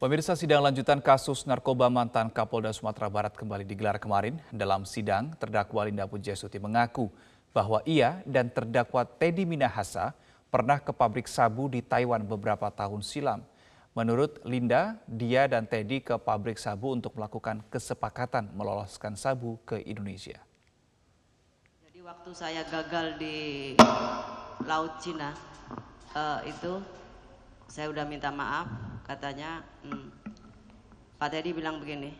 Pemirsa sidang lanjutan kasus narkoba mantan Kapolda Sumatera Barat kembali digelar kemarin. Dalam sidang, terdakwa Linda Pujastuti mengaku bahwa ia dan terdakwa Teddy Minahasa pernah ke pabrik sabu di Taiwan beberapa tahun silam. Menurut Linda, dia dan Teddy ke pabrik sabu untuk melakukan kesepakatan meloloskan sabu ke Indonesia. Jadi waktu saya gagal di Laut Cina, uh, itu saya udah minta maaf katanya hmm, Pak Teddy bilang begini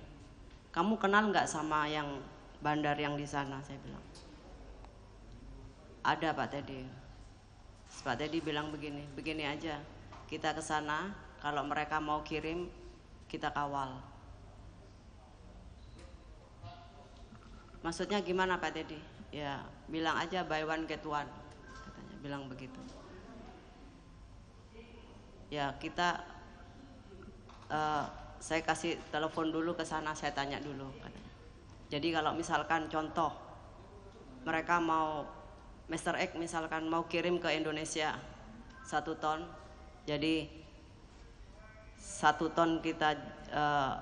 kamu kenal nggak sama yang bandar yang di sana? Saya bilang ada Pak Teddy. Pak Teddy bilang begini begini aja kita ke sana kalau mereka mau kirim kita kawal. Maksudnya gimana Pak Teddy? Ya bilang aja buy one get one katanya bilang begitu ya kita uh, saya kasih telepon dulu ke sana saya tanya dulu jadi kalau misalkan contoh mereka mau Mr. X misalkan mau kirim ke Indonesia satu ton jadi satu ton kita uh,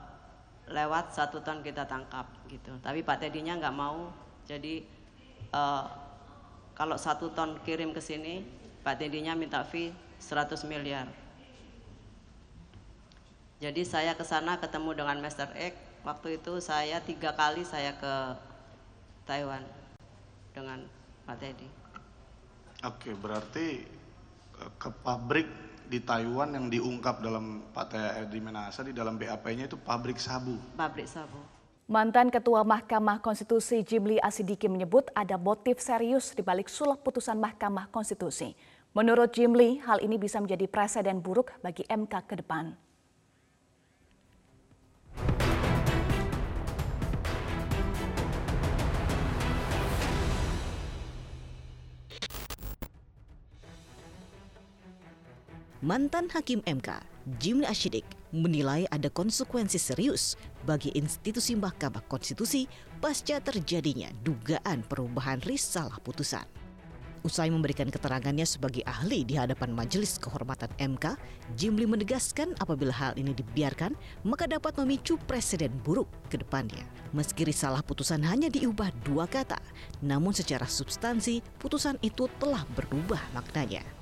lewat satu ton kita tangkap gitu tapi Pak Tedinya nggak mau jadi uh, kalau satu ton kirim ke sini Pak Tedinya minta fee 100 miliar jadi saya ke sana ketemu dengan Master X. Waktu itu saya tiga kali saya ke Taiwan dengan Pak Teddy. Oke, berarti eh, ke pabrik di Taiwan yang diungkap dalam Pak Teddy Menasa di dalam BAP-nya itu pabrik sabu. Pabrik sabu. Mantan Ketua Mahkamah Konstitusi Jimli Asidiki menyebut ada motif serius di balik sulap putusan Mahkamah Konstitusi. Menurut Jimli, hal ini bisa menjadi presiden buruk bagi MK ke depan. Mantan Hakim MK, Jimli Ashidik, menilai ada konsekuensi serius bagi institusi Mahkamah Konstitusi pasca terjadinya dugaan perubahan risalah putusan. Usai memberikan keterangannya sebagai ahli di hadapan Majelis Kehormatan MK, Jimli menegaskan apabila hal ini dibiarkan, maka dapat memicu presiden buruk ke depannya. Meski risalah putusan hanya diubah dua kata, namun secara substansi putusan itu telah berubah maknanya.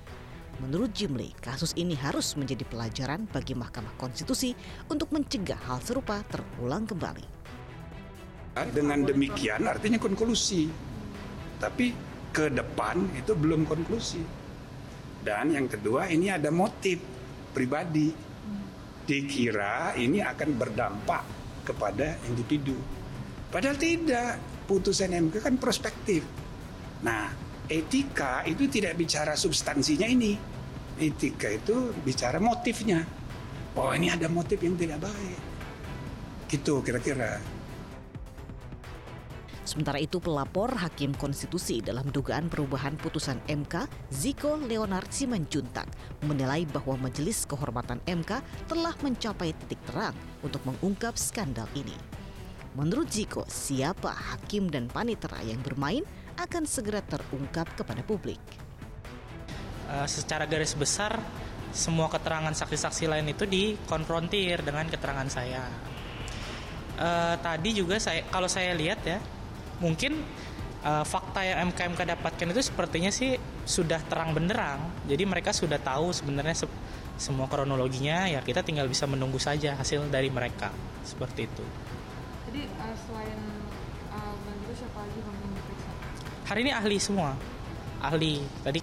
Menurut Jimli, kasus ini harus menjadi pelajaran bagi Mahkamah Konstitusi untuk mencegah hal serupa terulang kembali. Dengan demikian artinya konklusi. Tapi ke depan itu belum konklusi. Dan yang kedua ini ada motif pribadi. Dikira ini akan berdampak kepada individu. Padahal tidak. Putusan MK kan prospektif. Nah, etika itu tidak bicara substansinya ini. Etika itu bicara motifnya. Oh ini ada motif yang tidak baik. Gitu kira-kira. Sementara itu pelapor Hakim Konstitusi dalam dugaan perubahan putusan MK, Ziko Leonard Simanjuntak, menilai bahwa Majelis Kehormatan MK telah mencapai titik terang untuk mengungkap skandal ini. Menurut Ziko, siapa hakim dan panitera yang bermain akan segera terungkap kepada publik. Uh, secara garis besar, semua keterangan saksi-saksi lain itu dikonfrontir dengan keterangan saya. Uh, tadi juga saya, kalau saya lihat ya, mungkin uh, fakta yang MKMK dapatkan itu sepertinya sih sudah terang benderang. Jadi mereka sudah tahu sebenarnya se semua kronologinya. Ya kita tinggal bisa menunggu saja hasil dari mereka seperti itu. Jadi uh, selain uh, siapa lagi Hari ini ahli semua. Ahli tadi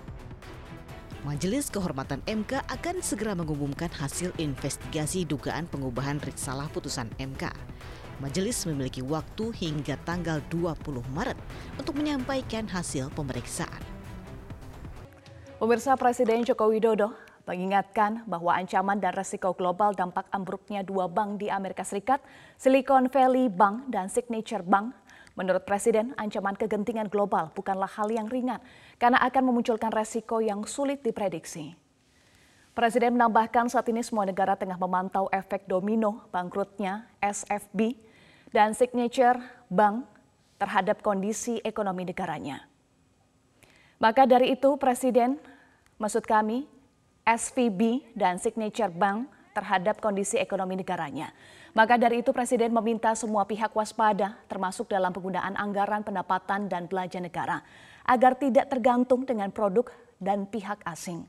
Majelis Kehormatan MK akan segera mengumumkan hasil investigasi dugaan pengubahan risalah putusan MK. Majelis memiliki waktu hingga tanggal 20 Maret untuk menyampaikan hasil pemeriksaan. Pemirsa Presiden Joko Widodo mengingatkan bahwa ancaman dan resiko global dampak ambruknya dua bank di Amerika Serikat, Silicon Valley Bank dan Signature Bank, Menurut Presiden, ancaman kegentingan global bukanlah hal yang ringan karena akan memunculkan resiko yang sulit diprediksi. Presiden menambahkan saat ini semua negara tengah memantau efek domino bangkrutnya SFB dan Signature Bank terhadap kondisi ekonomi negaranya. Maka dari itu Presiden, maksud kami, SVB dan Signature Bank terhadap kondisi ekonomi negaranya. Maka dari itu Presiden meminta semua pihak waspada termasuk dalam penggunaan anggaran pendapatan dan belanja negara agar tidak tergantung dengan produk dan pihak asing.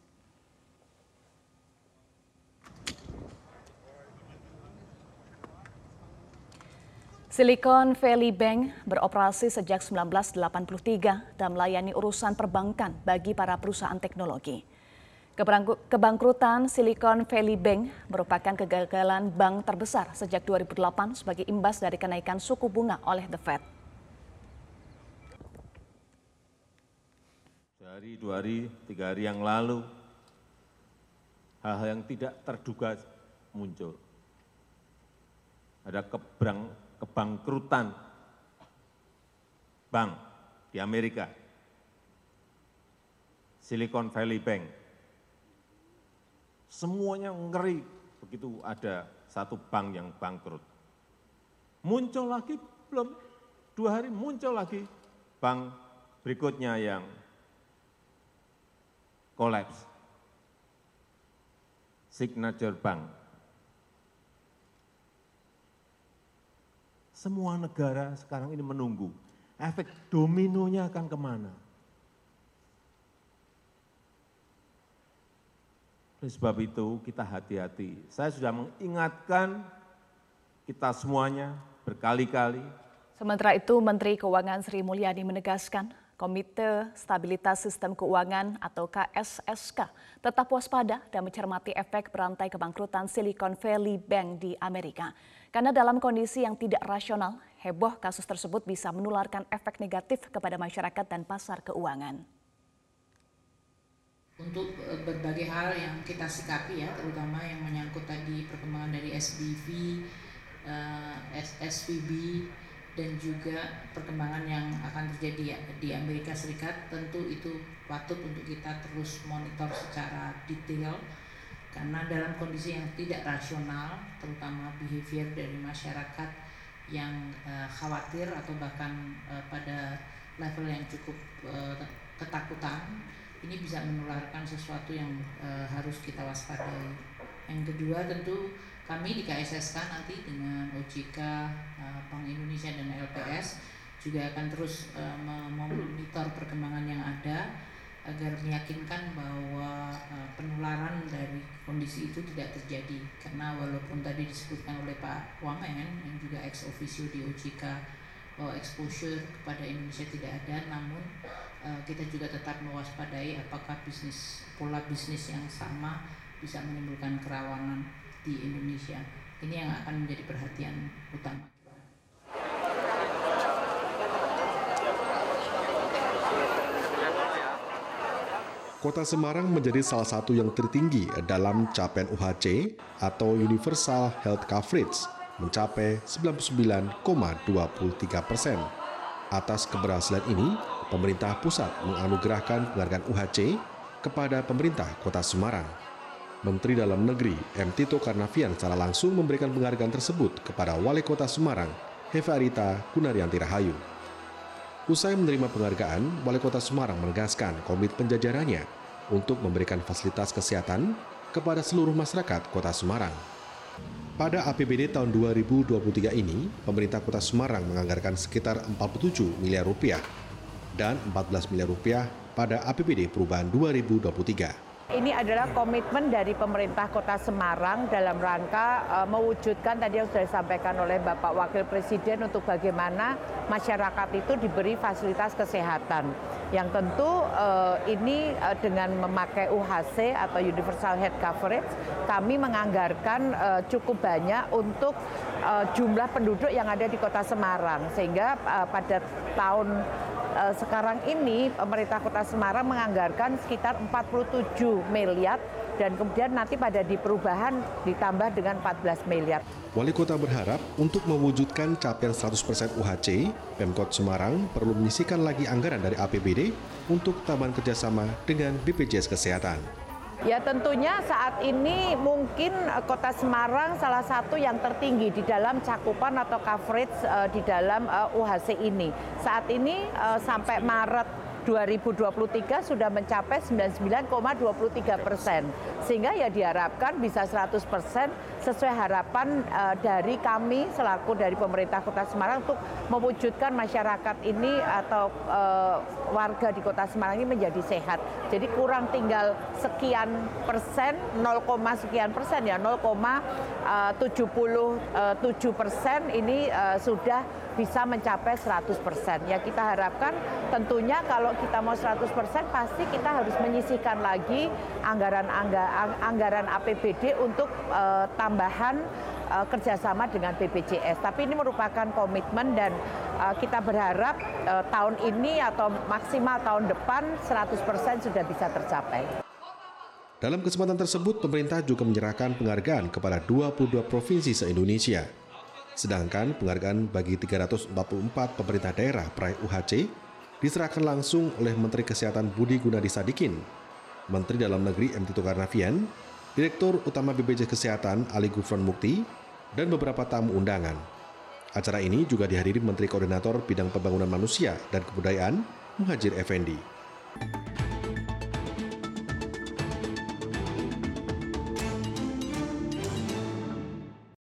Silicon Valley Bank beroperasi sejak 1983 dan melayani urusan perbankan bagi para perusahaan teknologi. Kebangkrutan Silicon Valley Bank merupakan kegagalan bank terbesar sejak 2008 sebagai imbas dari kenaikan suku bunga oleh The Fed. Sehari, dua hari, tiga hari yang lalu, hal-hal yang tidak terduga muncul. Ada keberang, kebangkrutan bank di Amerika, Silicon Valley Bank, Semuanya ngeri begitu ada satu bank yang bangkrut. Muncul lagi belum dua hari muncul lagi bank berikutnya yang kolaps. Signature Bank. Semua negara sekarang ini menunggu efek dominonya akan ke mana. Oleh sebab itu kita hati-hati. Saya sudah mengingatkan kita semuanya berkali-kali. Sementara itu Menteri Keuangan Sri Mulyani menegaskan Komite Stabilitas Sistem Keuangan atau KSSK tetap waspada dan mencermati efek berantai kebangkrutan Silicon Valley Bank di Amerika. Karena dalam kondisi yang tidak rasional, heboh kasus tersebut bisa menularkan efek negatif kepada masyarakat dan pasar keuangan untuk eh, berbagai hal yang kita sikapi ya terutama yang menyangkut tadi perkembangan dari SBV, uh, eh, SVB dan juga perkembangan yang akan terjadi di Amerika Serikat. Tentu itu patut untuk kita terus monitor secara detail karena dalam kondisi yang tidak rasional terutama behavior dari masyarakat yang uh, khawatir atau bahkan uh, pada level yang cukup uh, ketakutan ini bisa menularkan sesuatu yang e, harus kita waspadai. Yang kedua tentu kami di KSSK nanti dengan OJK, e, Bank Indonesia dan LPS juga akan terus e, memonitor perkembangan yang ada agar meyakinkan bahwa e, penularan dari kondisi itu tidak terjadi karena walaupun tadi disebutkan oleh Pak Wamen yang juga ex officio di OJK bahwa exposure kepada Indonesia tidak ada namun Eh, kita juga tetap mewaspadai apakah bisnis pola bisnis yang sama bisa menimbulkan kerawanan di Indonesia. Ini yang akan menjadi perhatian utama. Kota Semarang menjadi salah satu yang tertinggi dalam capaian UHC atau Universal Health Coverage mencapai 99,23 persen. Atas keberhasilan ini, pemerintah pusat menganugerahkan penghargaan UHC kepada pemerintah kota Semarang. Menteri Dalam Negeri M. Tito Karnavian secara langsung memberikan penghargaan tersebut kepada Wali Kota Semarang, Heva Arita Gunaryanti Rahayu. Usai menerima penghargaan, Wali Kota Semarang menegaskan komit penjajarannya untuk memberikan fasilitas kesehatan kepada seluruh masyarakat Kota Semarang. Pada APBD tahun 2023 ini, pemerintah Kota Semarang menganggarkan sekitar 47 miliar rupiah dan 14 miliar rupiah pada APBD perubahan 2023. Ini adalah komitmen dari pemerintah Kota Semarang dalam rangka uh, mewujudkan tadi yang sudah disampaikan oleh Bapak Wakil Presiden untuk bagaimana masyarakat itu diberi fasilitas kesehatan. Yang tentu uh, ini uh, dengan memakai UHC atau Universal Health Coverage, kami menganggarkan uh, cukup banyak untuk uh, jumlah penduduk yang ada di Kota Semarang, sehingga uh, pada tahun Eh, sekarang ini pemerintah Kota Semarang menganggarkan sekitar 47 miliar dan kemudian nanti pada di perubahan ditambah dengan 14 miliar. Wali Kota berharap untuk mewujudkan capaian 100% UHC, Pemkot Semarang perlu menyisikan lagi anggaran dari APBD untuk tambahan kerjasama dengan BPJS Kesehatan. Ya tentunya saat ini mungkin eh, Kota Semarang salah satu yang tertinggi di dalam cakupan atau coverage uh, di dalam uh, UHC ini. Saat ini sampai Maret 2023 sudah mencapai 99,23 persen. Sehingga ya diharapkan bisa 100% sesuai harapan uh, dari kami selaku dari pemerintah Kota Semarang untuk mewujudkan masyarakat ini atau uh, warga di Kota Semarang ini menjadi sehat. Jadi kurang tinggal sekian persen, 0, sekian persen ya, 0,77 persen ini uh, sudah bisa mencapai 100 persen. Ya kita harapkan tentunya kalau kita mau 100 persen pasti kita harus menyisihkan lagi anggaran anggaran APBD untuk uh, tambahan uh, kerjasama dengan BPJS. Tapi ini merupakan komitmen dan uh, kita berharap uh, tahun ini atau maksimal tahun depan 100 persen sudah bisa tercapai. Dalam kesempatan tersebut, pemerintah juga menyerahkan penghargaan kepada 22 provinsi se-Indonesia. Sedangkan penghargaan bagi 344 pemerintah daerah peraih UHC diserahkan langsung oleh Menteri Kesehatan Budi Gunadi Sadikin, Menteri Dalam Negeri M. Tito Karnavian, Direktur Utama BPJS Kesehatan Ali Gufron Mukti, dan beberapa tamu undangan. Acara ini juga dihadiri Menteri Koordinator Bidang Pembangunan Manusia dan Kebudayaan, Muhajir Effendi.